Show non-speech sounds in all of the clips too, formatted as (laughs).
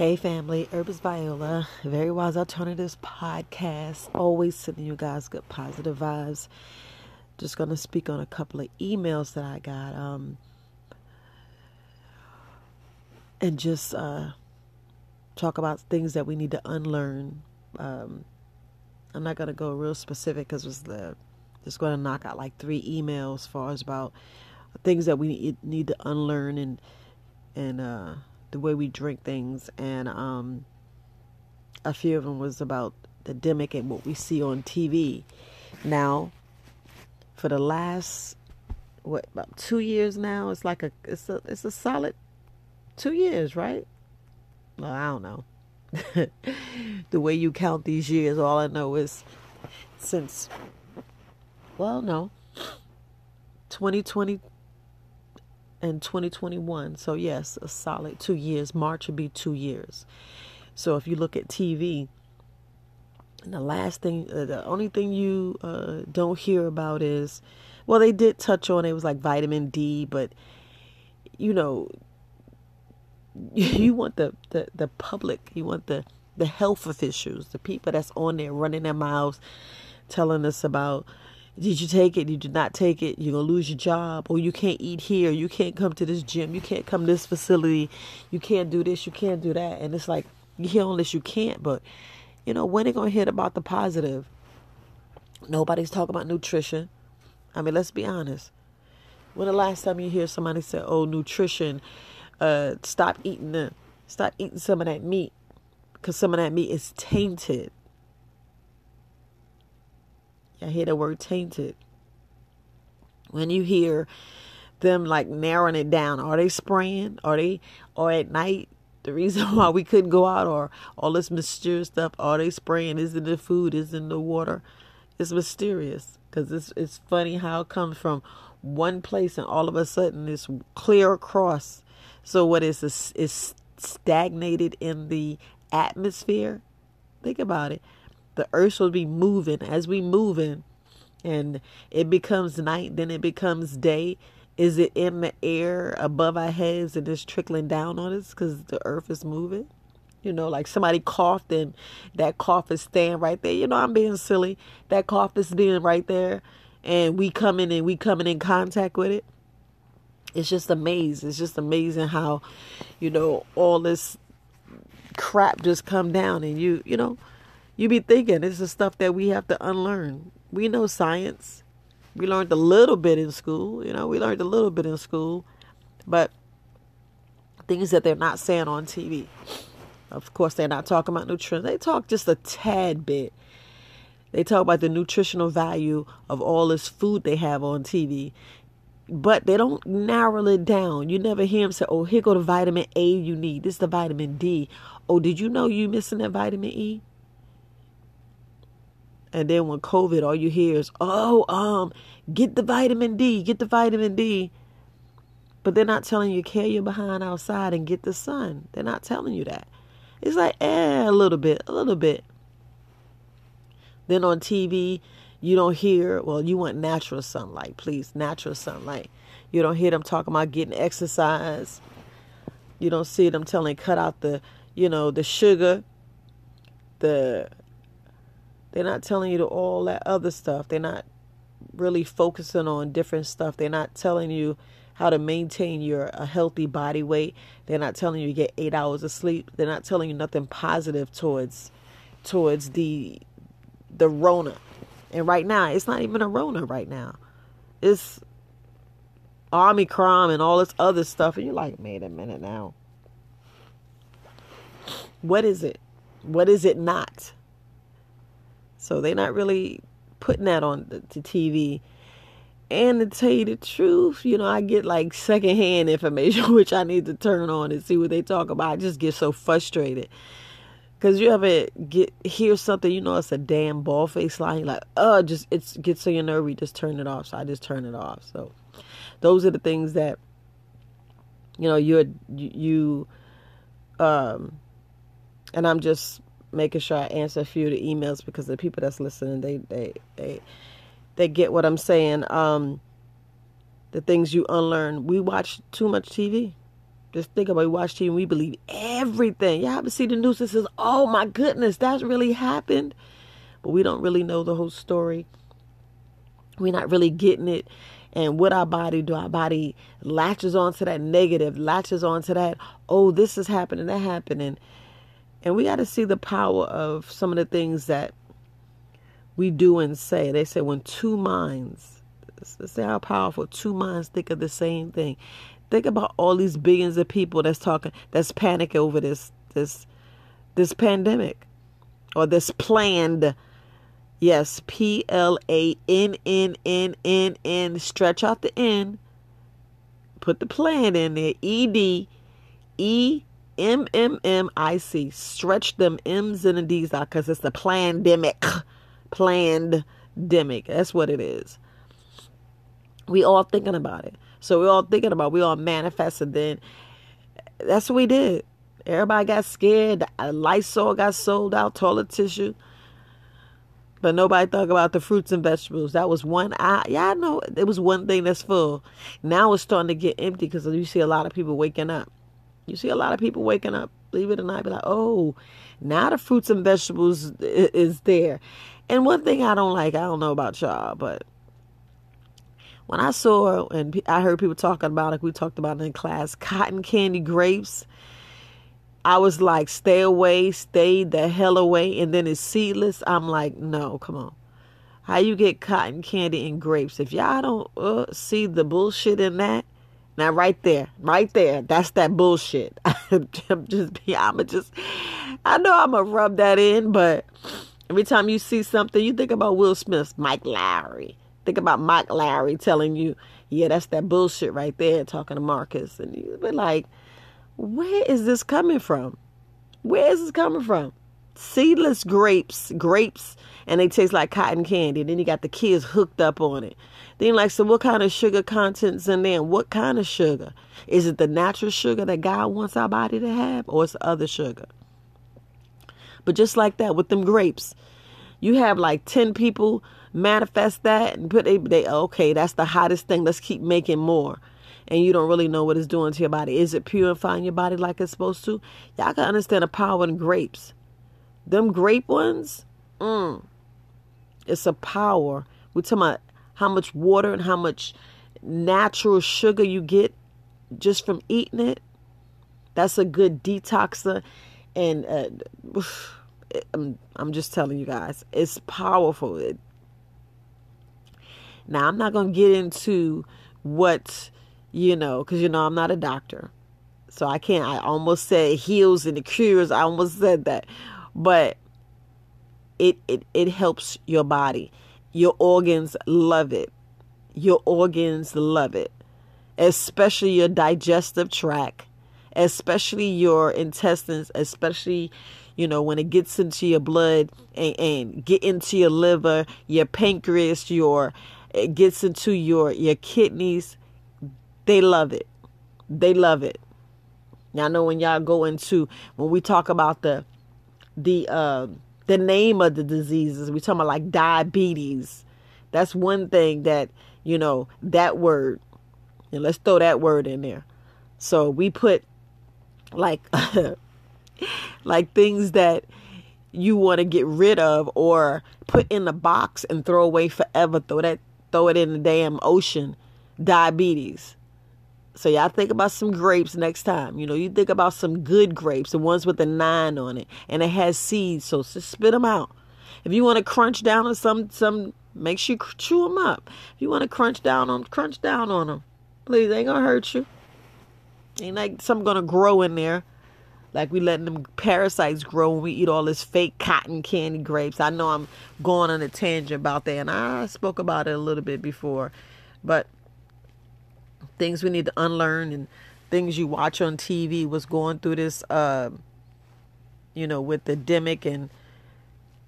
Hey family, Herbis Viola, Very Wise Alternatives podcast. Always sending you guys good positive vibes. Just gonna speak on a couple of emails that I got. Um and just uh talk about things that we need to unlearn. Um I'm not gonna go real specific because it's the just gonna knock out like three emails as far as about things that we need to unlearn and and uh the way we drink things, and um, a few of them was about the demic and what we see on TV. Now, for the last what about two years now, it's like a it's a it's a solid two years, right? Well, I don't know. (laughs) the way you count these years, all I know is since well, no, 2020 and 2021. So, yes, a solid two years. March would be two years. So, if you look at TV, and the last thing, uh, the only thing you uh, don't hear about is, well, they did touch on it was like vitamin D, but you know, (laughs) you want the, the, the public, you want the, the health officials, the people that's on there running their mouths, telling us about did you take it? You Did not take it? You're going to lose your job. Or you can't eat here. You can't come to this gym. You can't come to this facility. You can't do this. You can't do that. And it's like, you hear this, you can't. But, you know, when are going to hit about the positive? Nobody's talking about nutrition. I mean, let's be honest. When the last time you hear somebody say, "Oh, nutrition, uh, stop eating the, stop eating some of that meat, because some of that meat is tainted." I hear the word tainted. When you hear them like narrowing it down, are they spraying? Are they, or at night, the reason (laughs) why we couldn't go out or all this mysterious stuff, are they spraying? Is it the food? Is it the water? It's mysterious because it's, it's funny how it comes from one place and all of a sudden it's clear across. So what is? Is stagnated in the atmosphere. Think about it the earth will be moving as we moving and it becomes night then it becomes day. Is it in the air above our heads and it's trickling down on us because the earth is moving? You know like somebody coughed and that cough is staying right there. You know i'm being silly. That cough is being right there and we coming and we coming in contact with it. It's just amazing. It's just amazing how you know all this crap just come down and you you know you be thinking it's the stuff that we have to unlearn. We know science. We learned a little bit in school, you know, we learned a little bit in school, but things that they're not saying on TV. Of course, they're not talking about nutrition. They talk just a tad bit. They talk about the nutritional value of all this food they have on TV, but they don't narrow it down. You never hear them say, "Oh, here go the vitamin A you need. This is the vitamin D. Oh, did you know you missing that vitamin E? And then when COVID, all you hear is, oh, um, get the vitamin D, get the vitamin D. But they're not telling you carry your behind outside and get the sun. They're not telling you that. It's like, eh, a little bit, a little bit. Then on TV, you don't hear, well, you want natural sunlight, please, natural sunlight. You don't hear them talking about getting exercise. You don't see them telling cut out the, you know, the sugar, the they're not telling you to all that other stuff. They're not really focusing on different stuff. They're not telling you how to maintain your a healthy body weight. They're not telling you to get eight hours of sleep. They're not telling you nothing positive towards towards the the Rona. And right now, it's not even a Rona right now. It's Omicron and all this other stuff. And you're like, wait a minute now. What is it? What is it not? So they're not really putting that on the, the TV. And to tell you the truth, you know, I get like secondhand information, (laughs) which I need to turn on and see what they talk about. I just get so frustrated. Cause you ever get hear something, you know, it's a damn ball face line, like, oh, just it gets so your nerve, you just turn it off. So I just turn it off. So those are the things that, you know, you're you, um, and I'm just making sure I answer a few of the emails because the people that's listening, they they they they get what I'm saying. Um, the things you unlearn. We watch too much TV. Just think about it. we watch TV and we believe everything. Y'all ever see the news that says, oh my goodness, that's really happened? But we don't really know the whole story. We're not really getting it. And what our body do, our body latches onto that negative, latches onto that, oh, this is happening, that happening. And we got to see the power of some of the things that we do and say. They say when two minds, say how powerful two minds think of the same thing. Think about all these billions of people that's talking, that's panicking over this, this, this pandemic, or this planned. Yes, P L A N N N N N. Stretch out the N. Put the plan in there. E D E M M M I C. Stretch them M's and D's out because it's the pandemic. Planned demic. That's what it is. We all thinking about it. So we all thinking about, we all manifested then. That's what we did. Everybody got scared. Uh, Lysol got sold out, toilet tissue. But nobody thought about the fruits and vegetables. That was one. I yeah, I know it was one thing that's full. Now it's starting to get empty because you see a lot of people waking up. You see a lot of people waking up. Believe it or not, be like, oh, now the fruits and vegetables is there. And one thing I don't like, I don't know about y'all, but when I saw and I heard people talking about it, we talked about in class, cotton candy grapes. I was like, stay away, stay the hell away. And then it's seedless. I'm like, no, come on. How you get cotton candy and grapes? If y'all don't uh, see the bullshit in that, now right there, right there, that's that bullshit. (laughs) I'm just, I'm just, I know I'm gonna rub that in, but every time you see something, you think about Will Smith, Mike Lowrey, Think about Mike Lowrey telling you, yeah, that's that bullshit right there, talking to Marcus. And you be like, where is this coming from? Where is this coming from? Seedless grapes, grapes, and they taste like cotton candy. And then you got the kids hooked up on it. Then like, so what kind of sugar content's in there? And what kind of sugar? Is it the natural sugar that God wants our body to have, or it's other sugar? But just like that with them grapes, you have like 10 people manifest that and put they, they okay, that's the hottest thing. Let's keep making more. And you don't really know what it's doing to your body. Is it purifying your body like it's supposed to? Y'all can understand the power in grapes. Them grape ones, mm, it's a power. We're talking about how much water and how much natural sugar you get just from eating it. That's a good detoxer. And uh, (sighs) I'm, I'm just telling you guys, it's powerful. It, now, I'm not going to get into what, you know, because, you know, I'm not a doctor. So I can't, I almost said heals and it cures. I almost said that. But it, it, it helps your body. Your organs love it. Your organs love it, especially your digestive tract, especially your intestines, especially you know when it gets into your blood and, and get into your liver your pancreas your it gets into your your kidneys. They love it. They love it. Y'all know when y'all go into when we talk about the the uh the name of the diseases we talking about like diabetes that's one thing that you know that word and let's throw that word in there so we put like (laughs) like things that you want to get rid of or put in a box and throw away forever throw that throw it in the damn ocean. Diabetes. So y'all think about some grapes next time. You know, you think about some good grapes, the ones with the nine on it, and it has seeds. So just spit them out. If you want to crunch down on some, some, make sure you chew them up. If you want to crunch down on, crunch down on them. Please, ain't gonna hurt you. Ain't like something gonna grow in there. Like we letting them parasites grow when we eat all this fake cotton candy grapes. I know I'm going on a tangent about that, and I spoke about it a little bit before, but things we need to unlearn and things you watch on TV was going through this, uh, you know, with the demic and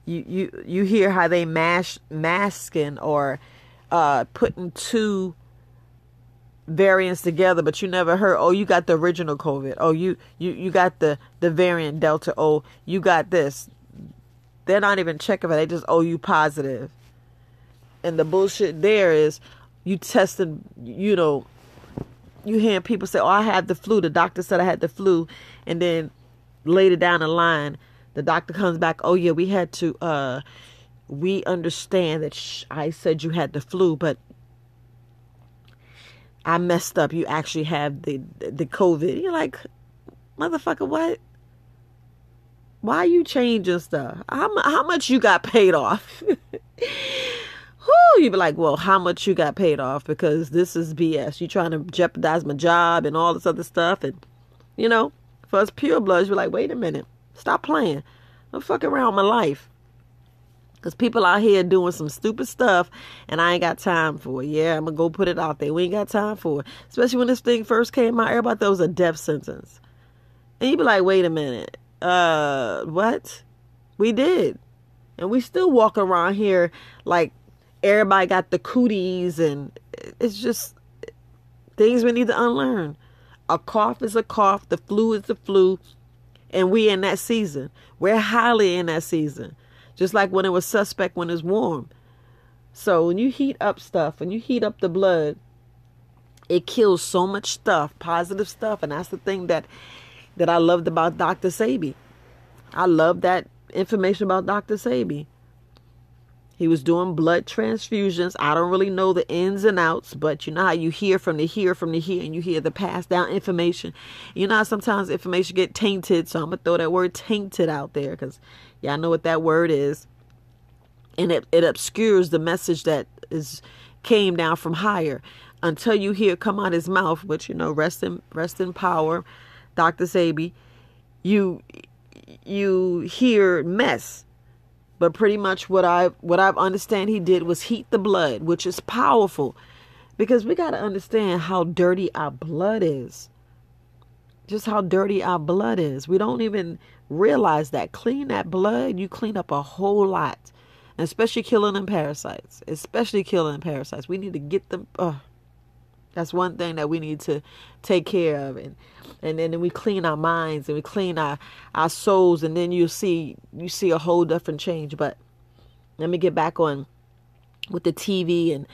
you you you hear how they mash masking or uh, putting two variants together, but you never heard, oh, you got the original COVID. Oh, you you you got the the variant Delta. Oh, you got this. They're not even checking for. They just oh, you positive. And the bullshit there is, you tested, you know, you hear people say, "Oh, I had the flu." The doctor said I had the flu, and then later down the line, the doctor comes back. Oh yeah, we had to. uh We understand that sh- I said you had the flu, but I messed up. You actually have the the COVID. You're like, motherfucker, what? Why are you changing stuff? How, how much you got paid off? (laughs) Whoo, you be like, well, how much you got paid off? Because this is BS. You trying to jeopardize my job and all this other stuff. And, you know, for us pure bloods, you're like, wait a minute. Stop playing. Don't fuck around my life. Because people out here doing some stupid stuff and I ain't got time for it. Yeah, I'm going to go put it out there. We ain't got time for it. Especially when this thing first came out, everybody thought it was a death sentence. And you'd be like, wait a minute. Uh, what? We did. And we still walk around here like everybody got the cooties and it's just things we need to unlearn. A cough is a cough, the flu is the flu, and we in that season. We're highly in that season. Just like when it was suspect when it's warm. So when you heat up stuff, when you heat up the blood, it kills so much stuff, positive stuff, and that's the thing that that I loved about Dr. Sebi. I love that information about Dr. Sebi. He was doing blood transfusions. I don't really know the ins and outs, but you know how you hear from the here, from the here, and you hear the passed down information. You know sometimes information get tainted, so I'm gonna throw that word tainted out there because y'all know what that word is, and it it obscures the message that is came down from higher until you hear come out his mouth. Which you know, rest in rest in power, Doctor Sebi. You you hear mess but pretty much what I what I understand he did was heat the blood, which is powerful. Because we got to understand how dirty our blood is. Just how dirty our blood is. We don't even realize that. Clean that blood, you clean up a whole lot. especially killing them parasites. Especially killing them parasites. We need to get them. Uh, that's one thing that we need to take care of. And and then we clean our minds and we clean our our souls and then you see you see a whole different change. But let me get back on with the tv and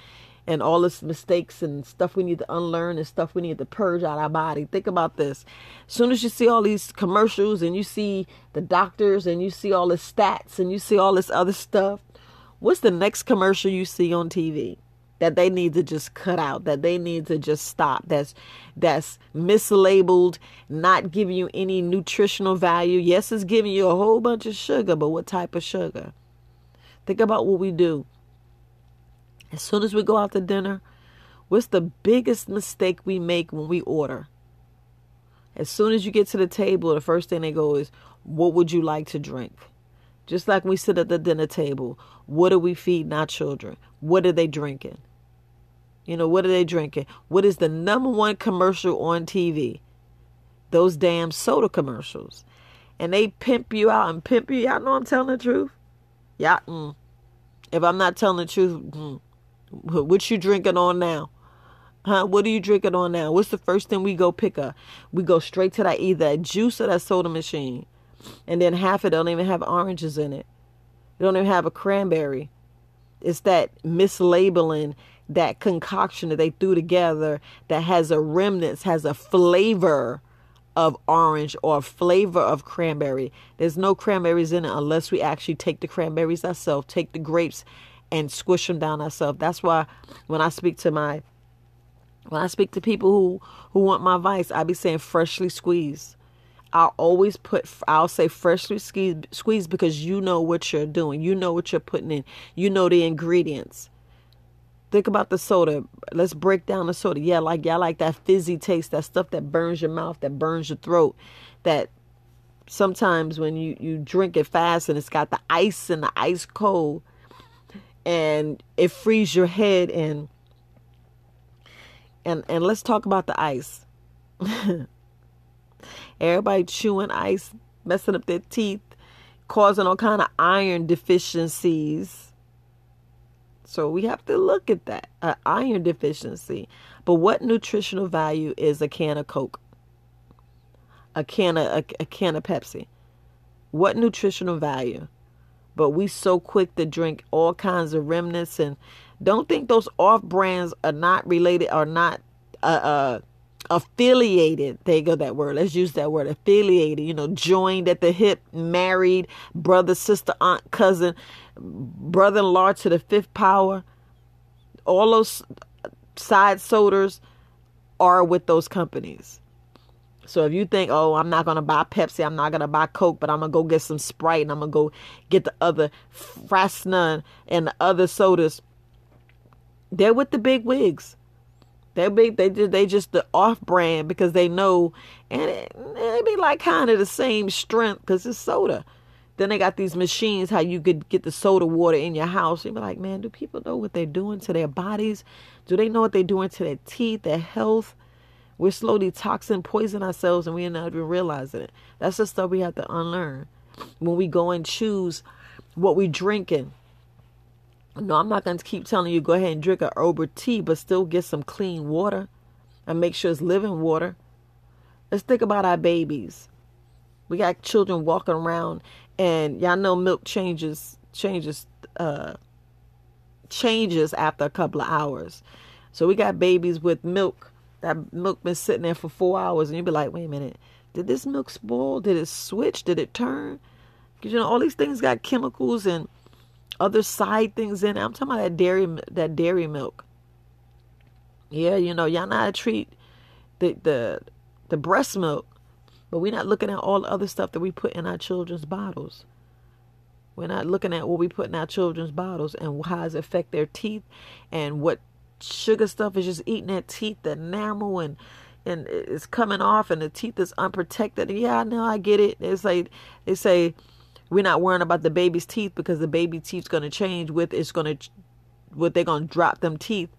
and all this mistakes and stuff we need to unlearn and stuff we need to purge out our body. Think about this. As soon as you see all these commercials and you see the doctors and you see all the stats and you see all this other stuff what's the next commercial you see on tv that they need to just cut out that they need to just stop that's that's mislabeled not giving you any nutritional value. Yes it's giving you a whole bunch of sugar but what type of sugar? Think about what we do. As soon as we go out to dinner what's the biggest mistake we make when we order? As soon as you get to the table the first thing they go is what would you like to drink? Just like we sit at the dinner table what are we feeding our children? What are they drinking you know, what are they drinking? What is the number one commercial on TV? Those damn soda commercials. And they pimp you out and pimp you. Y'all know I'm telling the truth? Yeah. Mm. If I'm not telling the truth, mm. what you drinking on now? Huh? What are you drinking on now? What's the first thing we go pick up? We go straight to that either that juice or that soda machine. And then half of it don't even have oranges in it. They don't even have a cranberry. It's that mislabeling that concoction that they threw together that has a remnants, has a flavor of orange or a flavor of cranberry. There's no cranberries in it unless we actually take the cranberries ourselves, take the grapes and squish them down ourselves. That's why when I speak to my when I speak to people who who want my advice, I be saying freshly squeezed. I'll always put I'll say freshly squeezed because you know what you're doing. You know what you're putting in. You know the ingredients. Think about the soda. Let's break down the soda. Yeah, like yeah, like that fizzy taste, that stuff that burns your mouth, that burns your throat, that sometimes when you you drink it fast and it's got the ice and the ice cold and it frees your head and and and let's talk about the ice. (laughs) Everybody chewing ice, messing up their teeth, causing all kind of iron deficiencies so we have to look at that uh, iron deficiency. But what nutritional value is a can of Coke? A can of a, a can of Pepsi? What nutritional value? But we so quick to drink all kinds of remnants and don't think those off brands are not related are not uh, uh affiliated. There you go, that word. Let's use that word. Affiliated, you know, joined at the hip, married, brother, sister, aunt, cousin, brother in law to the fifth power. All those side soders are with those companies. So if you think, oh, I'm not gonna buy Pepsi, I'm not gonna buy Coke, but I'm gonna go get some Sprite and I'm gonna go get the other Fresca and the other sodas, they're with the big wigs. They big they they just the off brand because they know, and it, it be like kind of the same strength because it's soda. Then they got these machines how you could get the soda water in your house. You be like, man, do people know what they're doing to their bodies? Do they know what they're doing to their teeth, their health? We're slowly toxin poison ourselves and we're not even realizing it. That's the stuff we have to unlearn. When we go and choose what we drinking. No, I'm not going to keep telling you go ahead and drink a herbal tea, but still get some clean water and make sure it's living water. Let's think about our babies. We got children walking around and y'all know milk changes changes uh changes after a couple of hours. So we got babies with milk that milk been sitting there for four hours, and you'd be like, wait a minute, did this milk spoil? Did it switch? Did it turn? Because you know all these things got chemicals and other side things in it. I'm talking about that dairy that dairy milk. Yeah, you know y'all know how to treat the the the breast milk, but we're not looking at all the other stuff that we put in our children's bottles. We're not looking at what we put in our children's bottles and how it affect their teeth and what sugar stuff is just eating that teeth, the enamel, and and it's coming off, and the teeth is unprotected. Yeah, I know, I get it. It's like they say we're not worrying about the baby's teeth because the baby teeth's going to change with it's to what they're going to drop them teeth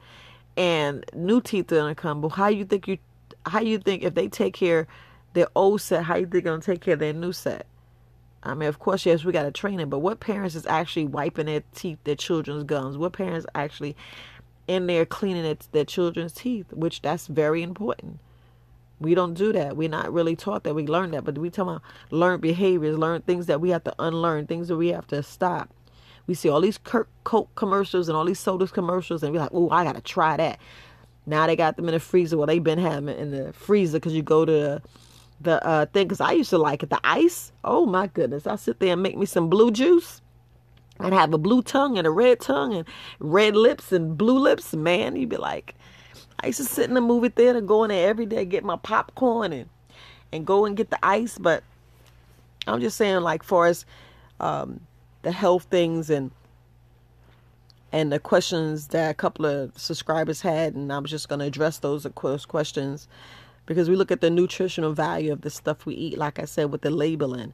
and new teeth are to come but how you think you how you think if they take care their old set how you think to take care of their new set i mean of course yes we got to train it but what parents is actually wiping their teeth their children's gums what parents actually in there cleaning it, their children's teeth, which that's very important. We don't do that. We're not really taught that. We learn that, but we talk about learned behaviors, learn things that we have to unlearn, things that we have to stop. We see all these Kirk Coke commercials and all these sodas commercials, and we're like, "Oh, I gotta try that." Now they got them in the freezer. Well, they've been having in the freezer because you go to the uh, thing. Because I used to like it, the ice. Oh my goodness! I sit there and make me some blue juice. I'd have a blue tongue and a red tongue and red lips and blue lips. Man, you'd be like, I used to sit in the movie theater, go in there every day, get my popcorn and and go and get the ice. But I'm just saying, like, for as um, the health things and and the questions that a couple of subscribers had, and I was just going to address those questions because we look at the nutritional value of the stuff we eat. Like I said, with the labeling,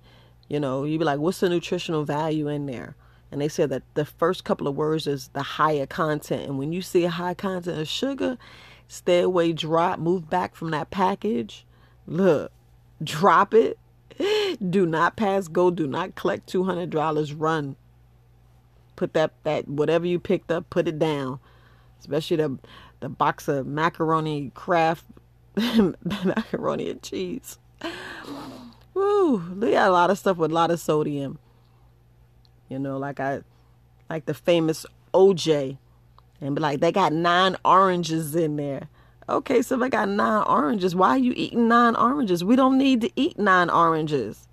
you know, you'd be like, what's the nutritional value in there? and they said that the first couple of words is the higher content. And when you see a high content of sugar, stay away, drop, move back from that package. Look, drop it. (laughs) Do not pass go. Do not collect two hundred dollars. Run. Put that that whatever you picked up, put it down. Especially the the box of macaroni Kraft (laughs) macaroni and cheese. Woo, they got a lot of stuff with a lot of sodium. You know, like I like the famous OJ and be like, they got nine oranges in there. Okay, so they got nine oranges. Why are you eating nine oranges? We don't need to eat nine oranges.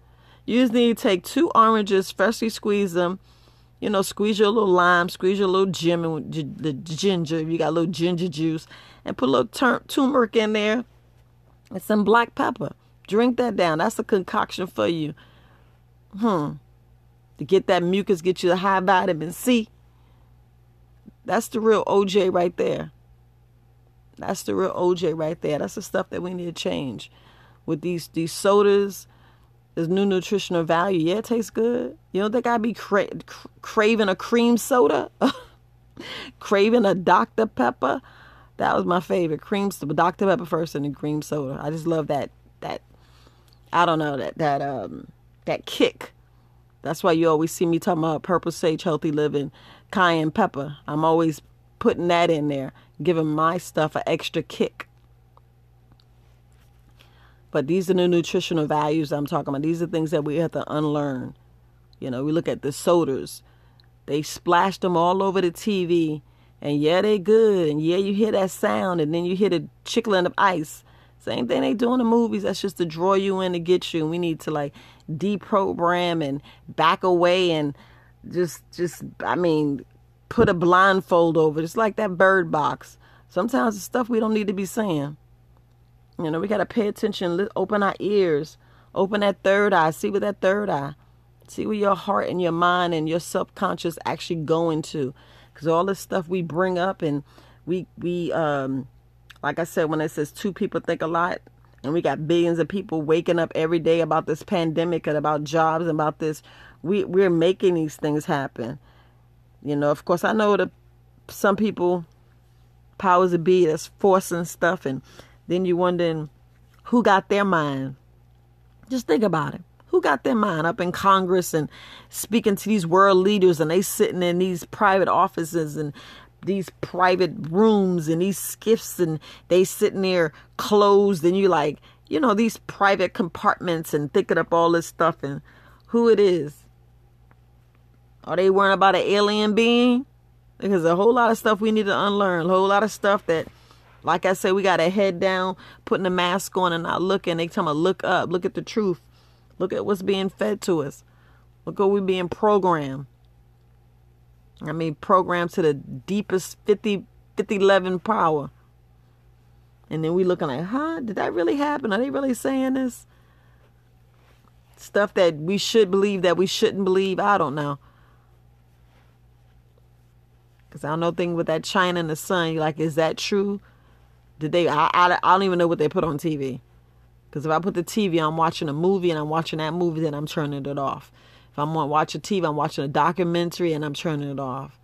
You just need to take two oranges, freshly squeeze them. You know, squeeze your little lime, squeeze your little gin, the ginger. If you got a little ginger juice, and put a little tur- turmeric in there, and some black pepper. Drink that down. That's a concoction for you. Hmm to get that mucus, get you the high vitamin C. That's the real OJ right there. That's the real OJ right there. That's the stuff that we need to change. With these these sodas, there's new nutritional value. Yeah, it tastes good. You don't think I'd be cra- craving a cream soda? (laughs) craving a Dr. Pepper? That was my favorite. Cream soda. Dr. Pepper first and the cream soda. I just love that that I don't know, that that um that kick that's why you always see me talking about purple sage, healthy living, cayenne pepper. I'm always putting that in there, giving my stuff an extra kick. But these are the nutritional values I'm talking about. These are things that we have to unlearn. You know, we look at the sodas. They splashed them all over the TV. And yeah, they good. And yeah, you hear that sound. And then you hear the trickling of ice. Same thing they do in the movies. That's just to draw you in to get you. And we need to like deprogram and back away and just just I mean put a blindfold over. Just like that bird box. Sometimes it's stuff we don't need to be saying. You know, we got to pay attention, open our ears, open that third eye, see with that third eye. See where your heart and your mind and your subconscious actually going to. Because all this stuff we bring up and we, we, um, like I said, when it says two people think a lot, and we got billions of people waking up every day about this pandemic and about jobs and about this, we, we're making these things happen. You know, of course, I know that some people, powers of be, that's forcing stuff, and then you're wondering who got their mind. Just think about it. Got their mind up in Congress and speaking to these world leaders and they sitting in these private offices and these private rooms and these SCIFs and they sitting there closed and you like, you know, these private compartments and thinking up all this stuff and who it is. Are they worrying about an alien being? Because a whole lot of stuff we need to unlearn, a whole lot of stuff that like I said, we got a head down, putting a mask on and not looking. They tell me look up, look at the truth. Look at what's being fed to us. Look what we're being programmed. I mean, programmed to the deepest 50, 50 11 power. And then we looking like, huh? Did that really happen? Are they really saying this? Stuff that we should believe that we shouldn't believe. I don't know. Because I don't know thing with that China and the sun. You're like, is that true? Did they? I, I, I don't even know what they put on TV. Because if I put the TV, on, I'm watching a movie and I'm watching that movie, then I'm turning it off. If I'm watching TV, I'm watching a documentary and I'm turning it off.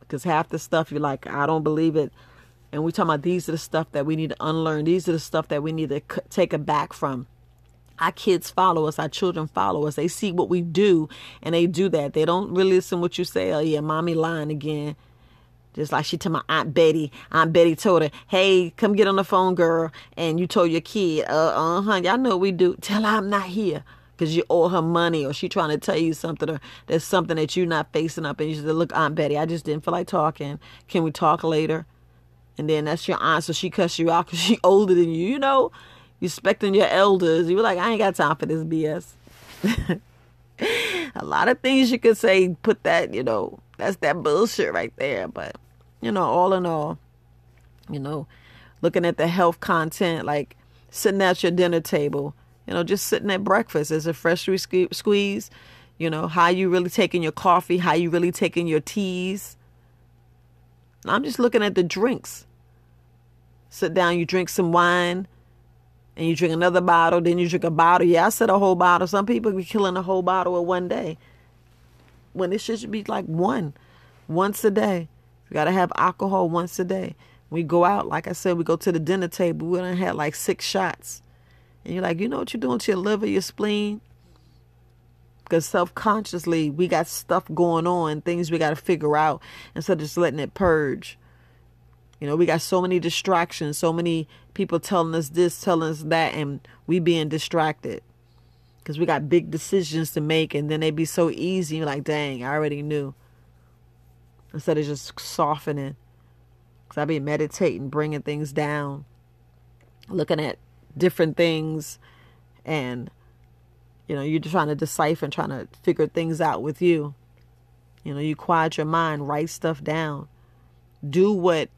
Because half the stuff you're like, I don't believe it. And we talking about these are the stuff that we need to unlearn. These are the stuff that we need to take it back from. Our kids follow us. Our children follow us. They see what we do and they do that. They don't really listen to what you say. Oh yeah, mommy lying again. Just like she told my Aunt Betty. Aunt Betty told her, hey, come get on the phone, girl. And you told your kid, uh, uh-huh, y'all know we do. Tell her I'm not here because you owe her money or she trying to tell you something or there's something that you're not facing up. And you said, look, Aunt Betty, I just didn't feel like talking. Can we talk later? And then that's your aunt, so she cuss you out because she (laughs) older than you. You know, you expecting your elders. You were like, I ain't got time for this BS. (laughs) a lot of things you could say, put that, you know, that's that bullshit right there. But you know, all in all, you know, looking at the health content, like sitting at your dinner table, you know, just sitting at breakfast as a fresh squeeze, you know, how you really taking your coffee, how you really taking your teas. I'm just looking at the drinks. Sit down, you drink some wine, and you drink another bottle, then you drink a bottle. Yeah, I said a whole bottle. Some people be killing a whole bottle in one day. When it should be like one, once a day. We got to have alcohol once a day. We go out, like I said, we go to the dinner table. We done had like six shots. And you're like, you know what you're doing to your liver, your spleen? Because self consciously, we got stuff going on, things we got to figure out instead of just letting it purge. You know, we got so many distractions, so many people telling us this, telling us that, and we being distracted. Because we got big decisions to make, and then they be so easy. You're like, dang, I already knew instead of just softening. Because I be meditating, bringing things down, looking at different things, and you know, you're trying to decipher and trying to figure things out with you. You know, you quiet your mind, write stuff down, do what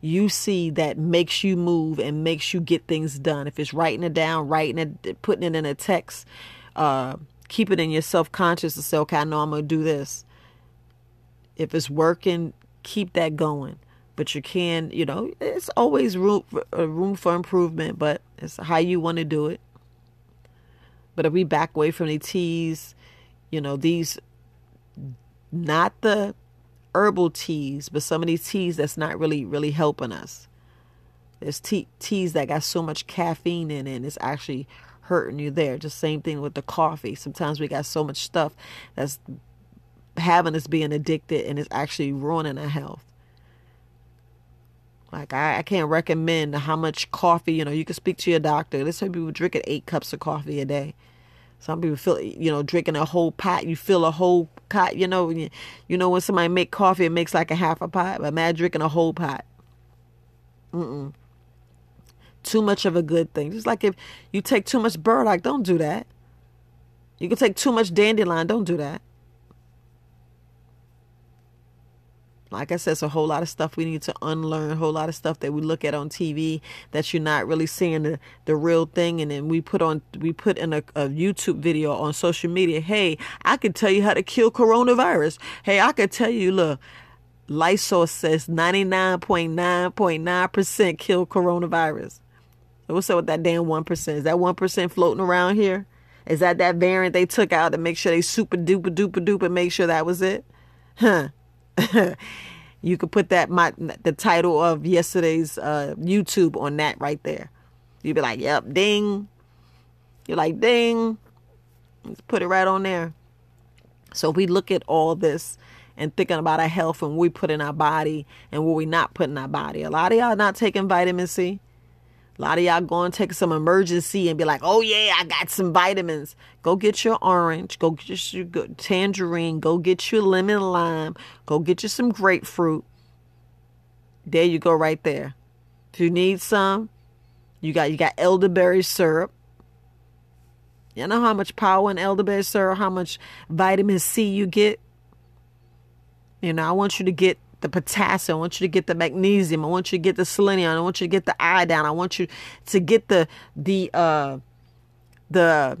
you see that makes you move and makes you get things done. If it's writing it down, writing it, putting it in a text, uh, keep it in your self conscious to say, okay, I know I'm gonna do this. If it's working, keep that going. But you can, you know, it's always room for, uh, room for improvement, but it's how you want to do it. But if we back away from the teas, you know, these not the herbal teas, but some of these teas that's not really really helping us. There's tea, teas that got so much caffeine in it, and it's actually hurting you there. Just same thing with the coffee. Sometimes we got so much stuff that's having us being addicted and it's actually ruining our health. Like I, I can't recommend how much coffee, you know, you can speak to your doctor. There's some people drinking eight cups of coffee a day. Some people feel, you know, drinking a whole pot. You fill a whole pot. You know, you, you know when somebody make coffee, it makes like a half a pot. But imagine drinking a whole pot. Mm-mm. Too much of a good thing. Just like if you take too much burdock, don't do that. You can take too much dandelion, don't do that. Like I said, it's a whole lot of stuff we need to unlearn, a whole lot of stuff that we look at on TV that you're not really seeing the, the real thing. And then we put on, we put in a, a YouTube video on social media. Hey, I can tell you how to kill coronavirus. Hey, I can tell you, look, Lysol says 99.9.9% kill coronavirus. What's up with that damn 1%? Is that 1% floating around here? Is that that variant they took out to make sure they super duper duper duper make sure that was it? Huh. (laughs) you could put that my the title of yesterday's uh, YouTube on that right there. You'd be like, "Yep, ding." You're like, "Ding." Let's put it right on there. So we look at all this and thinking about our health and what we put in our body and what we not put in our body. A lot of y'all not taking vitamin C. A lot of y'all going to take some Emergen-C and be like, oh yeah, I got some vitamins. Go get your orange. Go get your tangerine. Go get your lemon lime. Go get you some grapefruit. There you go, right there. If you need some, you got you got elderberry syrup. You know how much power in elderberry syrup, how much vitamin C you get. You know, I want you to get the potassium. I want you to get the magnesium. I want you to get the selenium. I want you to get the iodine. I want you to get the the uh the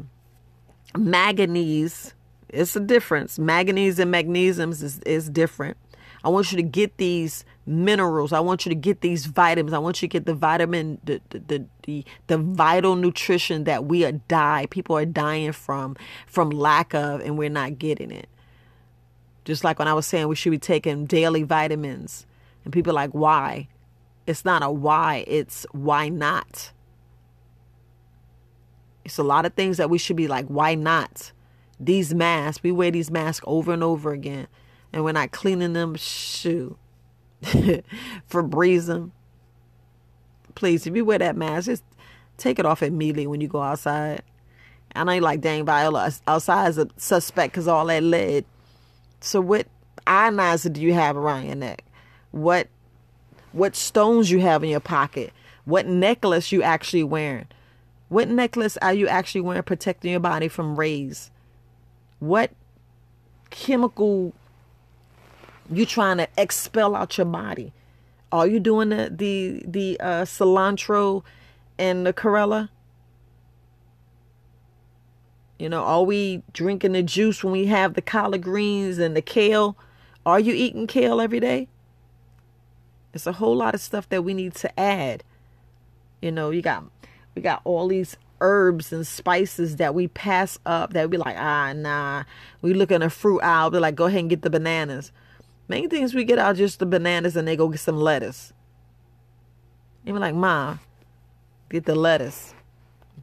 manganese. It's a difference. Manganese and magnesium is, is different. I want you to get these minerals. I want you to get these vitamins. I want you to get the vitamin, the the the, the, the vital nutrition that we are die. People are dying from from lack of, and we're not getting it. Just like when I was saying we should be taking daily vitamins. And people like, why? It's not a why, it's why not. It's a lot of things that we should be like, why not? These masks, we wear these masks over and over again. And we're not cleaning them, shoo. (laughs) Febreze them. Please, if you wear that mask, just take it off immediately when you go outside. I know you like, dang, Viola, outside is a suspect because all that lead. So what ionizer do you have around your neck? What what stones you have in your pocket? What necklace you actually wearing? What necklace are you actually wearing protecting your body from rays? What chemical you trying to expel out your body? Are you doing the the the uh, cilantro and the chlorella? You know, are we drinking the juice when we have the collard greens and the kale? Are you eating kale every day? It's a whole lot of stuff that we need to add. You know, you got we got all these herbs and spices that we pass up that we like, ah nah. We look in a fruit aisle, be like, go ahead and get the bananas. Main things we get out just the bananas and they go get some lettuce. And we're like, Ma, get the lettuce.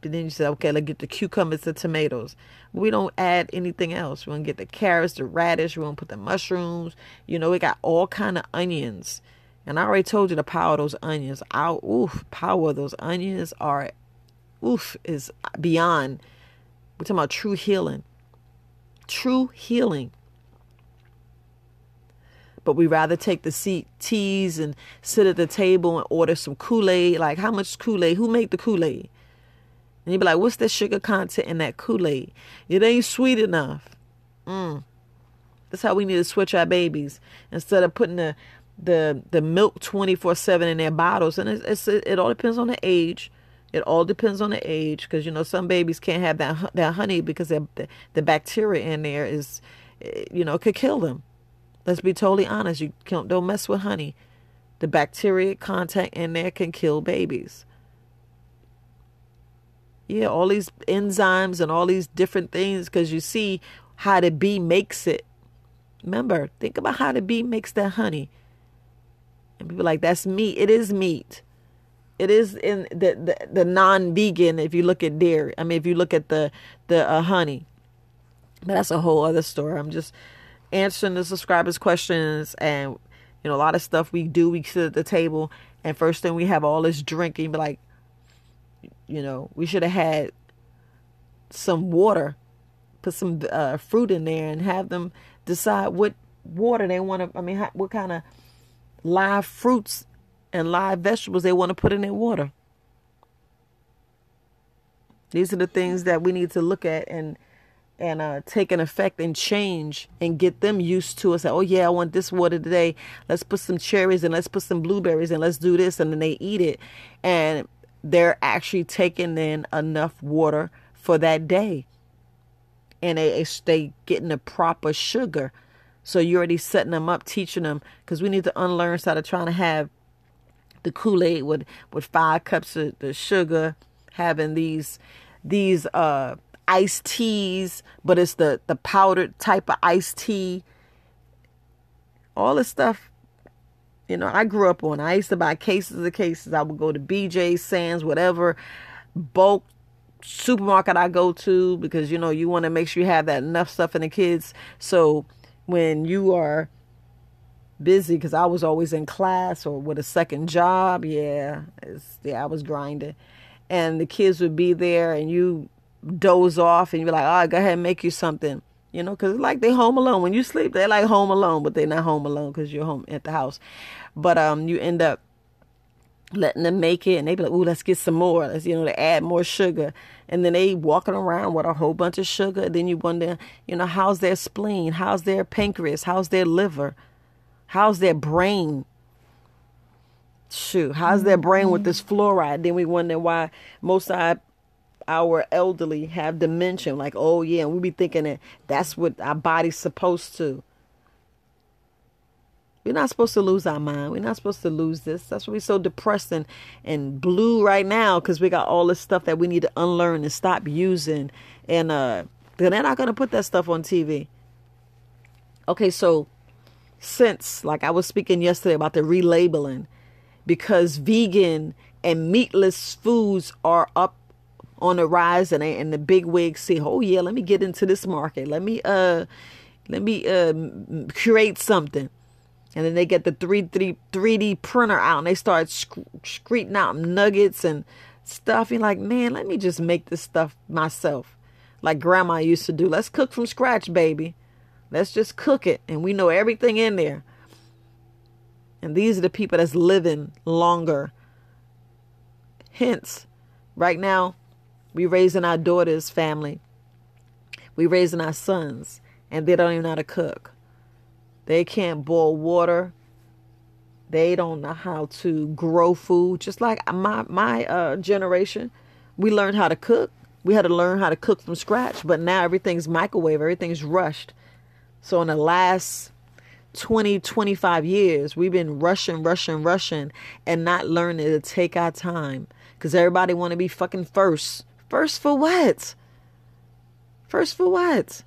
But then you say, okay, let's get the cucumbers, the tomatoes. We don't add anything else. We want to get the carrots, the radish. We want to put the mushrooms. You know, we got all kind of onions. And I already told you the power of those onions. Our oof, power of those onions are oof is beyond. We're talking about true healing. True healing. But we rather take the seat teas and sit at the table and order some Kool-Aid. Like how much Kool-Aid? Who made the Kool-Aid? And you'd be like, what's the sugar content in that Kool-Aid? It ain't sweet enough. Mm. That's how we need to switch our babies. Instead of putting the the the milk 24/7 in their bottles and it's, it's, it all depends on the age. It all depends on the age because you know some babies can't have that that honey because the the bacteria in there is eh, you know could kill them. Let's be totally honest. You don't mess with honey. The bacteria content in there can kill babies. Yeah, all these enzymes and all these different things because you see how the bee makes it. Remember, think about how the bee makes that honey. And people like, that's meat. It is meat. It is in the, the, the non-vegan if you look at dairy. I mean, if you look at the, the uh, honey. But that's a whole other story. I'm just answering the subscribers' questions and, you know, a lot of stuff we do. We sit at the table and first thing we have all this drinking. Be like, you know, we should have had some water, put some uh, fruit in there, and have them decide what water they want to. I mean, what kind of live fruits and live vegetables they want to put in their water. These are the things that we need to look at and and uh, take an effect and change and get them used to us. Oh yeah, I want this water today. Let's put some cherries and let's put some blueberries and let's do this, and then they eat it, and they're actually taking in enough water for that day, and they they getting the proper sugar. So you're already setting them up, teaching them, because we need to unlearn instead of trying to have the Kool Aid with with five cups of the sugar, having these these uh iced teas, but it's the the powdered type of iced tea. All this stuff, you know, I grew up on. I used to buy cases of cases. I would go to BJ, Sam's, whatever bulk supermarket I go to because you know you want to make sure you have that enough stuff in the kids. So when you are busy, because I was always in class or with a second job, yeah, yeah, I was grinding, and the kids would be there, and you doze off and you're like, all right, go ahead and make you something. You know, because like they home alone. When you sleep, they're like home alone, but they're not home alone because you're home at the house. But um, you end up letting them make it, and they be like, "Ooh, let's get some more." Let's you know, to add more sugar, and then they walking around with a whole bunch of sugar. Then you wonder, you know, how's their spleen? How's their pancreas? How's their liver? How's their brain? Shoot, how's their brain with this fluoride? Then we wonder why most of our our elderly have dementia. Like, oh yeah, and we be thinking that that's what our body's supposed to. We're not supposed to lose our mind. We're not supposed to lose this. That's why we're so depressed and, and blue right now because we got all this stuff that we need to unlearn and stop using. And uh, they're not going to put that stuff on TV. Okay, so since, like I was speaking yesterday about the relabeling, because vegan and meatless foods are up on the rise and, and the big wigs say, oh yeah, let me get into this market. Let me uh let me uh create something. And then they get the 3 3 3D printer out and they start sc- out nuggets and stuff. You're like, man, let me just make this stuff myself. Like grandma used to do. Let's cook from scratch, baby. Let's just cook it. And we know everything in there. And these are the people that's living longer. Hence, right now, we raising our daughters' family. We raising our sons, and they don't even know how to cook. They can't boil water. They don't know how to grow food. Just like my my uh, generation, we learned how to cook. We had to learn how to cook from scratch. But now everything's microwave. Everything's rushed. So in the last 20, 25 years, we've been rushing, rushing, rushing, and not learning to take our time. Because everybody want to be fucking first. First for what? First for what?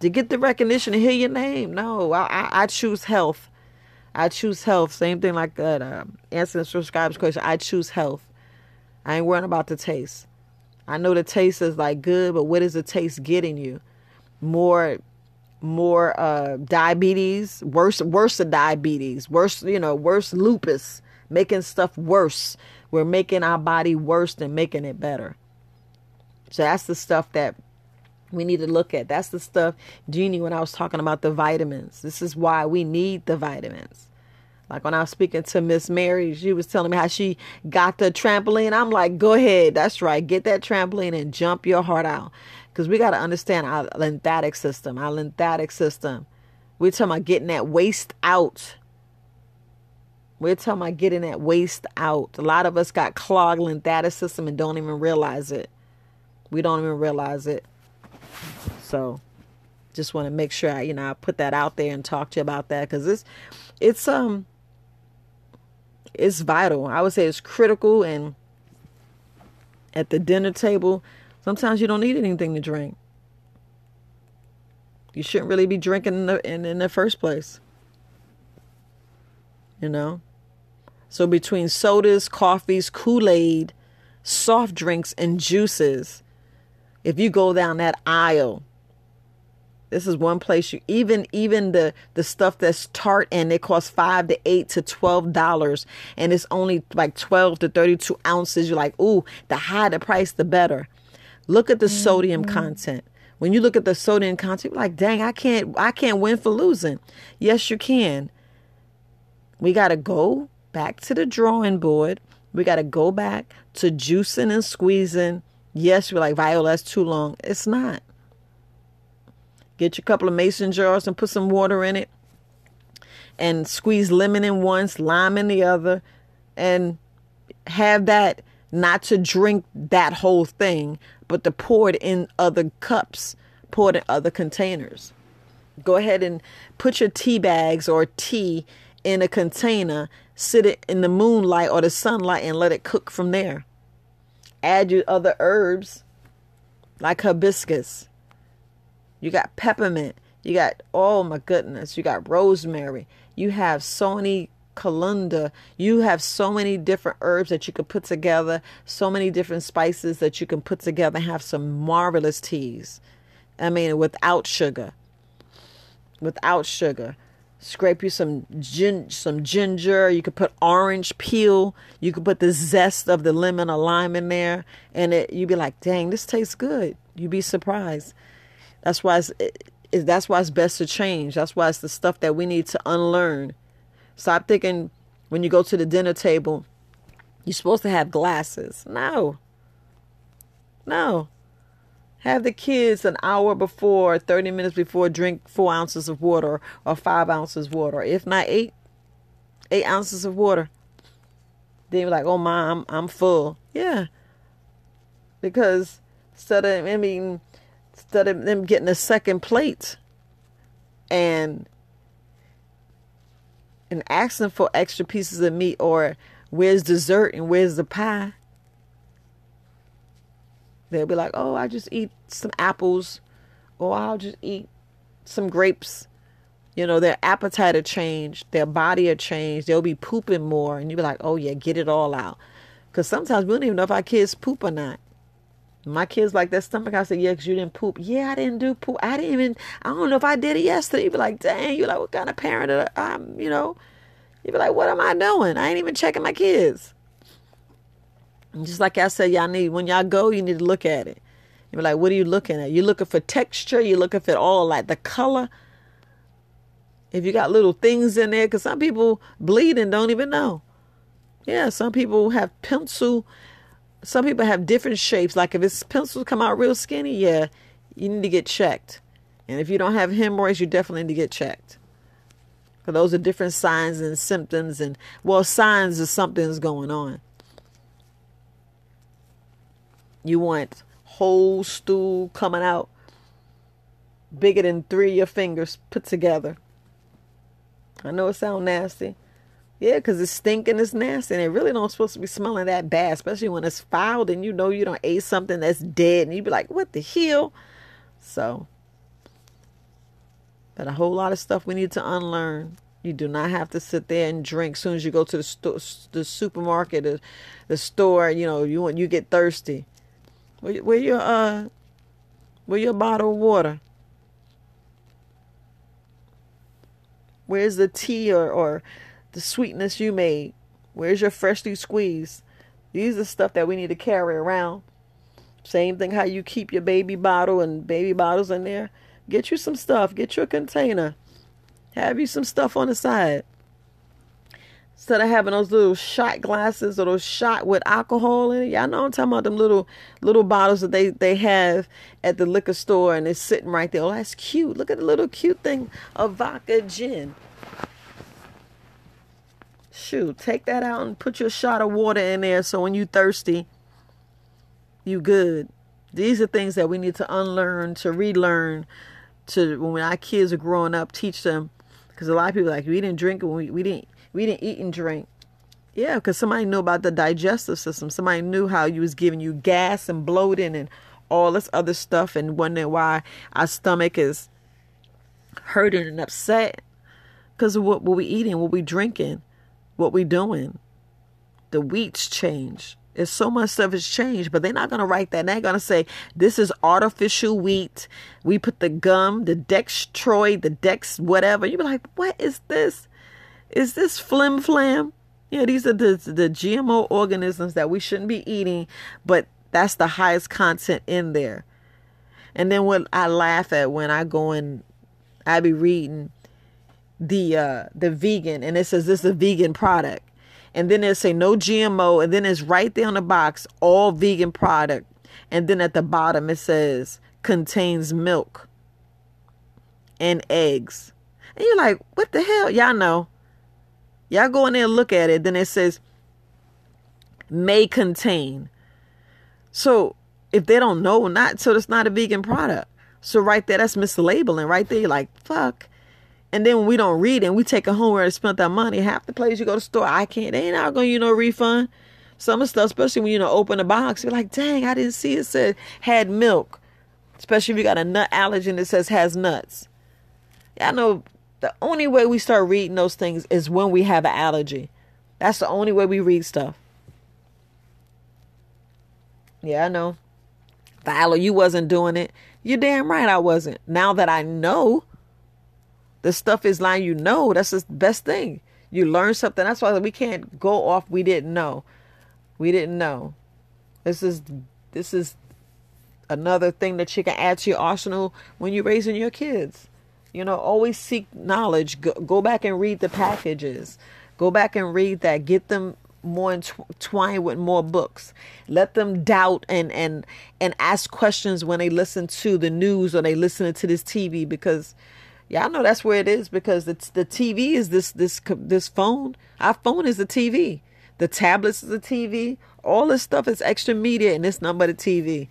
To get the recognition to hear your name. No, I, I, I choose health. I choose health. Same thing like that. Uh, answer the subscribers question. I choose health. I ain't worrying about the taste. I know the taste is like good, but what is the taste getting you? More, more uh, diabetes, worse, worse of diabetes, worse, you know, worse lupus, making stuff worse. We're making our body worse than making it better. So that's the stuff that we need to look at. That's the stuff, Jeannie, when I was talking about the vitamins. This is why we need the vitamins. Like when I was speaking to Miss Mary, she was telling me how she got the trampoline. I'm like, go ahead. That's right. Get that trampoline and jump your heart out. Because we got to understand our lymphatic system, our lymphatic system. We're talking about getting that waste out. We're talking about getting that waste out. A lot of us got clogged lymphatic system and don't even realize it. We don't even realize it. So just want to make sure I, you know, I put that out there and talk to you about that because it's, it's, um, it's vital. I would say it's critical. And at the dinner table, sometimes you don't need anything to drink. You shouldn't really be drinking in the, in, in the first place. You know? So between sodas, coffees, Kool Aid, soft drinks, and juices, if you go down that aisle this is one place you even even the the stuff that's tart and it costs five to eight to twelve dollars and it's only like 12 to 32 ounces you're like ooh the higher the price the better. Look at the mm-hmm. sodium content. When you look at the sodium content you're like dang i can't i can't win for losing. Yes you can. We got to go back to the drawing board. We got to go back to juicing and squeezing Yes, you're like, Viola, that's too long. It's not. Get your couple of mason jars and put some water in it and squeeze lemon in one, lime in the other, and have that not to drink that whole thing, but to pour it in other cups, pour it in other containers. Go ahead and put your tea bags or tea in a container, sit it in the moonlight or the sunlight, and let it cook from there. Add your other herbs like hibiscus. You got peppermint. You got, oh my goodness, you got rosemary. You have so many calendula. You have so many different herbs that you could put together, so many different spices that you can put together and have some marvelous teas. I mean, without sugar. Without sugar. Scrape you some gin, some ginger. You could put orange peel. You could put the zest of the lemon or lime in there, and it you'd be like, "Dang, this tastes good." You'd be surprised. That's why it's, it, it, that's why it's best to change. That's why it's the stuff that we need to unlearn. Stop thinking when you go to the dinner table, you're supposed to have glasses. No. No. Have the kids an hour before, 30 minutes before, drink four ounces of water or five ounces of water, if not eight, eight ounces of water. Then you're like, oh, mom, I'm, I'm full. Yeah. Because instead of, I mean, instead of them getting a second plate and and asking for extra pieces of meat or where's dessert and where's the pie they'll be like oh i just eat some apples or i'll just eat some grapes you know their appetite will change their body will change they'll be pooping more and you'll be like oh yeah get it all out because sometimes we don't even know if our kids poop or not my kids like that stomach. I said, yeah, because you didn't poop. Yeah, I didn't do poop. I didn't even, I don't know if I did it yesterday. You'd be like, dang, you're like, what kind of parent are I'm, you know? you'd be like, what am I doing? I ain't even checking my kids. Just like I said, y'all need, when y'all go, you need to look at it. You be like, what are you looking at? You're looking for texture. You're looking for all like the color. If you got little things in there, because some people bleed and don't even know. Yeah, some people have pencil some people have different shapes. Like if his pencils come out real skinny, yeah, you need to get checked. And if you don't have hemorrhoids, you definitely need to get checked. For those are different signs and symptoms, and well, signs of something's going on. You want whole stool coming out bigger than three of your fingers put together. I know it sounds nasty. Yeah, because it's stinking, it's nasty, and it really don't supposed to be smelling that bad, especially when it's fouled and you know you don't ate something that's dead, and you'd be like, "What the hell?" So, but a whole lot of stuff we need to unlearn. You do not have to sit there and drink. As soon as you go to the store, the supermarket, the, the store, you know, you want you get thirsty. Where, where your uh, where your bottle of water? Where's the tea or or the sweetness you made? Where's your freshly squeezed? These are stuff that we need to carry around. Same thing how you keep your baby bottle and baby bottles in there. Get you some stuff. Get you a container. Have you some stuff on the side. Instead of having those little shot glasses or those shot with alcohol in it. Y'all know I'm talking about them little little bottles that they, they have at the liquor store and it's sitting right there. Oh, that's cute. Look at the little cute thing of vodka gin. Shoot, take that out and put your shot of water in there so when you thirsty, you good. These are things that we need to unlearn, to relearn, to when our kids are growing up, teach them. Because a lot of people like we didn't drink and we, we didn't we didn't eat and drink. Yeah, because somebody knew about the digestive system. Somebody knew how you was giving you gas and bloating and all this other stuff, and wondering why our stomach is hurting and upset because of what, what we eating, what we drinking what we doing. The wheat's changed. It's so much stuff has changed, but they're not gonna write that. They're gonna say this is artificial wheat. We put the gum, the dextroid, the dex whatever. You be like, what is this? Is this flim flam? Yeah, these are the the GMO organisms that we shouldn't be eating, but that's the highest content in there. And then what I laugh at when I go and I be reading the uh the vegan and it says this is a vegan product and then it say no gmo and then it's right there on the box all vegan product And then at the bottom it says contains milk and eggs. And you're like, what the hell? Y'all know. Y'all go in there and look at it. Then it says may contain. So if they don't know, not so it's not a vegan product. So right there, that's mislabeling. Right there, you're like, fuck. And then we don't read and we take it home where we spent our money, half the place you go to store, I can't, they ain't not gonna you know refund. Some of stuff, especially when you know open the box, you're like, dang, I didn't see it said had milk. Especially if you got a nut allergen that says has nuts. I know the only way we start reading those things is when we have an allergy. That's the only way we read stuff. Yeah, I know. Viola, you wasn't doing it. You're damn right I wasn't. Now that I know the stuff is lying, you know, that's the best thing. You learn something. That's why we can't go off we didn't know. We didn't know. This is this is another thing that you can add to your arsenal when you're raising your kids. You know, always seek knowledge. Go, go back and read the packages. Go back and read that. Get them more entwined with more books. Let them doubt and and and ask questions when they listen to the news or they listen to this TV because y'all know that's where it is because it's the TV is this this this phone. Our phone is the TV. The tablets is the TV. All this stuff is extra media and it's none but a TV.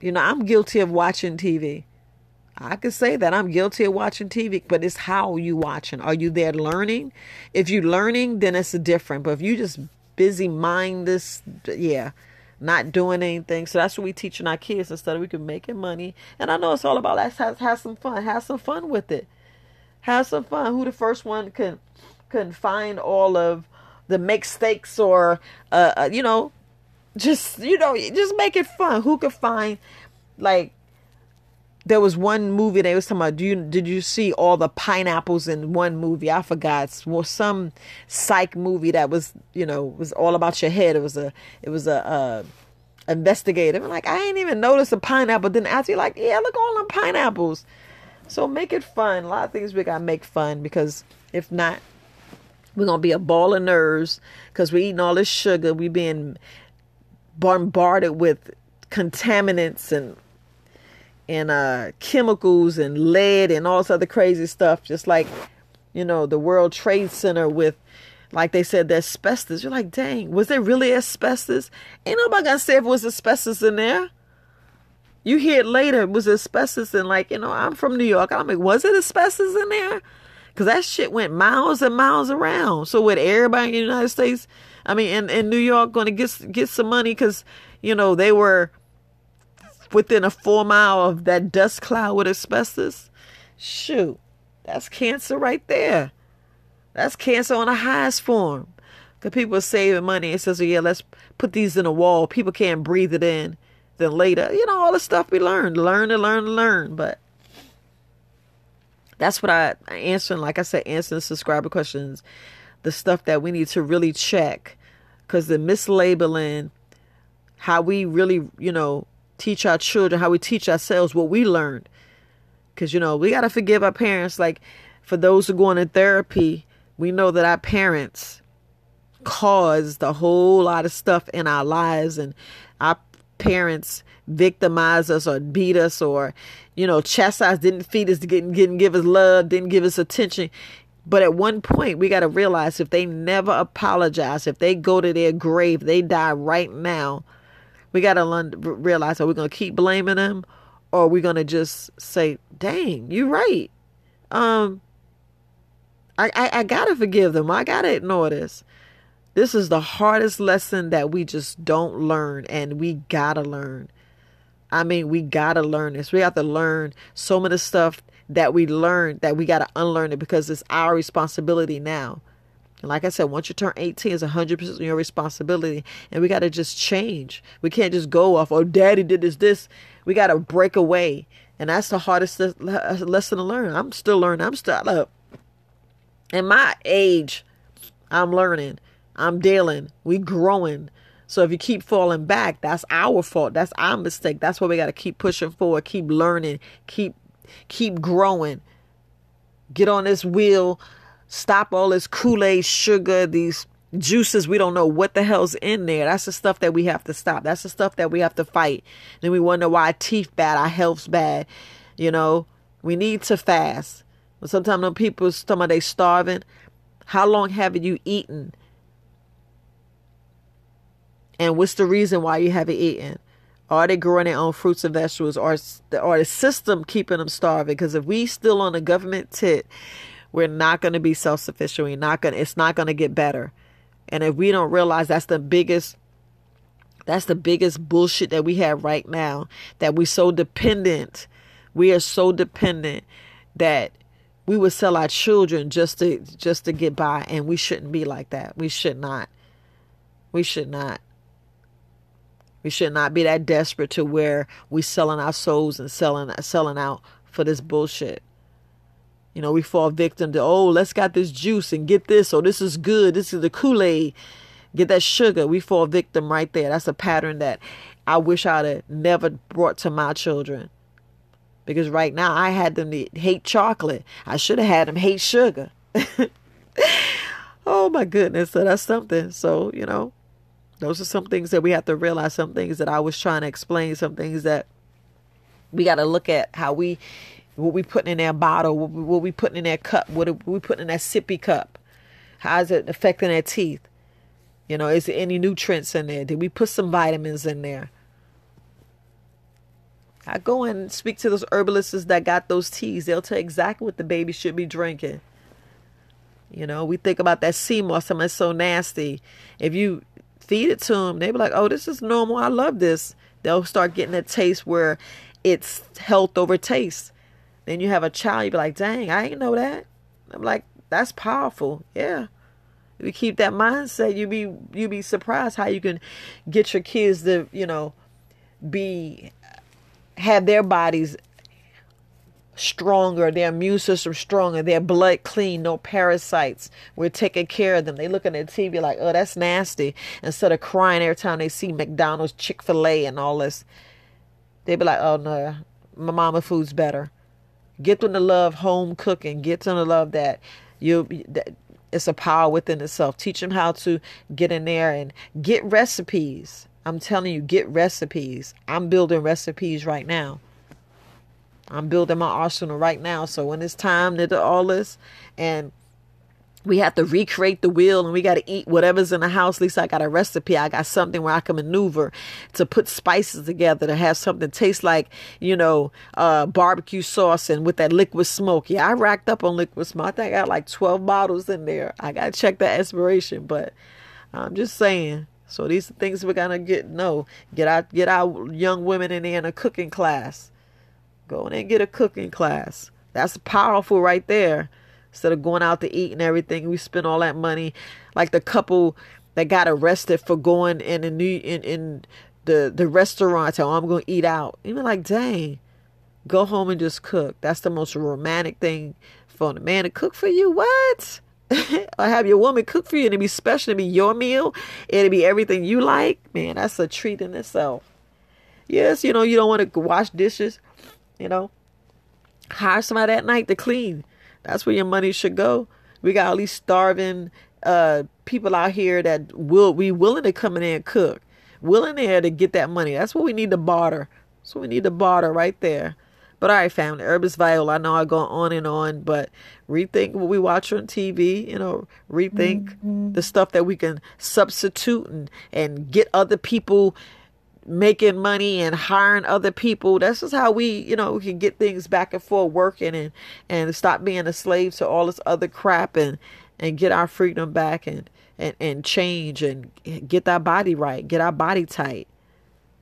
You know, I'm guilty of watching TV. I could say that I'm guilty of watching TV, but it's how you watching. Are you there learning? If you're learning, then it's different. But if you just busy mind this, yeah, not doing anything. So that's what we teaching our kids instead of we can making money. And I know it's all about let's have, have some fun. Have some fun with it. Have some fun. Who the first one can can find all of the mistakes or uh, uh you know just you know just make it fun. Who could find like there was one movie they was talking about. Do you did you see all the pineapples in one movie? I forgot. Was some psych movie that was you know was all about your head. It was a it was a, investigative. like I ain't even noticed a pineapple. Then after you like yeah look all them pineapples. So make it fun. A lot of things we gotta make fun because if not, we're gonna be a ball of nerves because we're eating all this sugar. We being bombarded with contaminants and and uh, chemicals and lead and all this other crazy stuff, just like, you know, the World Trade Center with, like they said, the asbestos. You're like, dang, was there really asbestos? Ain't nobody gonna say if it was asbestos in there. You hear it later, it was asbestos and like, you know, I'm from New York. I'm like, was it asbestos in there? Because that shit went miles and miles around. So with everybody in the United States, I mean, in, in New York, going to get get some money because, you know, they were within a four mile of that dust cloud with asbestos, shoot, that's cancer right there. That's cancer on the highest form. Because people are saving money. It says, yeah, let's put these in a wall. People can't breathe it in. Then later, you know, all the stuff we learned, learn and learn and learn. But that's what I answering. Like I said, answering subscriber questions, the stuff that we need to really check. Because the mislabeling, how we really, you know, teach our children, how we teach ourselves what we learned. Because, you know, we got to forgive our parents. Like, for those who are going in therapy, we know that our parents caused a whole lot of stuff in our lives, and our parents victimized us or beat us or, you know, chastised, didn't feed us, didn't, didn't give us love, didn't give us attention. But at one point, we got to realize if they never apologize, if they go to their grave, they die right now we got to realize are we going to keep blaming them or are we going to just say, dang, you're right. Um, I, I, I got to forgive them. I got to ignore this. This is the hardest lesson that we just don't learn and we got to learn. I mean, we got to learn this. We have to learn so many stuff that we learned that we got to unlearn it because it's our responsibility now. Like I said, once you turn 18, it's 100% your responsibility. And we got to just change. We can't just go off, oh, daddy did this, this. We got to break away. And that's the hardest lesson to learn. I'm still learning. I'm still up. In my age, I'm learning. I'm dealing. We growing. So if you keep falling back, that's our fault. That's our mistake. That's why we got to keep pushing forward, keep learning, keep keep growing. Get on this wheel Stop all this Kool Aid sugar, these juices we don't know what the hell's in there. That's the stuff that we have to stop. That's the stuff that we have to fight. Then we wonder why our teeth bad our health's bad you know? We need to fast. But sometimes when people talking about they starving. How long have you eaten? And what's the reason why you haven't eaten? Are they growing their own fruits and vegetables? Or or the system keeping them starving? Because if we still on the government tit we're not going to be self-sufficient. We're not going it's not going to get better. And if we don't realize that's the biggest that's the biggest bullshit that we have right now that we're so dependent we are so dependent that we would sell our children just to just to get by and we shouldn't be like that. We should not. We should not. We should not be that desperate to where we selling our souls and selling selling out for this bullshit you know, we fall victim to, oh, let's got this juice and get this. Oh, this is good. This is the Kool Aid. Get that sugar. We fall victim right there. That's a pattern that I wish I'd have never brought to my children. Because right now I had them to hate chocolate. I should have had them hate sugar. (laughs) oh my goodness. So that's something. So, you know, those are some things that we have to realize, some things that I was trying to explain, some things that we got to look at how we what we putting in that bottle? What we, what we putting in that cup? What are we putting in that sippy cup? How is it affecting their teeth? You know, is there any nutrients in there? Did we put some vitamins in there? I go and speak to those herbalists that got those teas. They'll tell exactly what the baby should be drinking. You know, we think about that sea moss, something that's so nasty. If you feed it to them, they be like, oh, this is normal. I love this. They'll start getting a taste where it's health over taste. Then you have a child, you be like, dang, I ain't know that. I'm like, that's powerful. Yeah. If you keep that mindset, you be you be surprised how you can get your kids to, you know, be have their bodies stronger, their immune system stronger, their blood clean, no parasites. We're taking care of them. They look at the TV like, oh, that's nasty. Instead of crying every time they see McDonald's, Chick fil A, and all this, they be like, oh, no, my mama food's better. Get them to love home cooking. Get them to love that you that it's a power within itself. Teach them how to get in there and get recipes. I'm telling you, get recipes. I'm building recipes right now. I'm building my arsenal right now. So when it's time to do all this and we have to recreate the wheel and we got to eat whatever's in the house. At least I got a recipe. I got something where I can maneuver to put spices together to have something taste like, you know, uh, barbecue sauce and with that liquid smoke. Yeah, I racked up on liquid smoke. I think I got like 12 bottles in there. I got to check that expiration, but I'm just saying. So these are things we're going to get, no, get our, get our young women in there in a cooking class. Go in and get a cooking class. That's powerful right there instead of going out to eat and everything. We spend all that money, like the couple that got arrested for going in a new in in the the restaurant. Oh, I'm to eat out. Even like, dang, go home and just cook. That's the most romantic thing for the man to cook for you. What? (laughs) or have your woman cook for you and it be special, to be your meal, and it'll be everything you like. Man, that's a treat in itself. Yes, you know, you don't want to wash dishes, you know. Hire somebody at night to clean. That's where your money should go. We got all these starving uh, people out here that will be willing to come in there and cook, willing there to get that money. That's what we need to barter. So we need to barter right there. But all right, family, Herbis Viola. I know I go on and on, but rethink what we watch on TV. You know, rethink mm-hmm. the stuff that we can substitute and and get other people making money and hiring other people. That's just how we, you know, we can get things back and forth working and and stop being a slave to all this other crap and and get our freedom back and and and change and get our body right, get our body tight.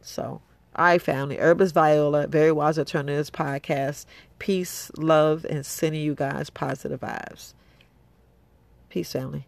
So I found the Herbis Viola, Very Wise Alternatives podcast. Peace, love, and sending you guys positive vibes. Peace, family.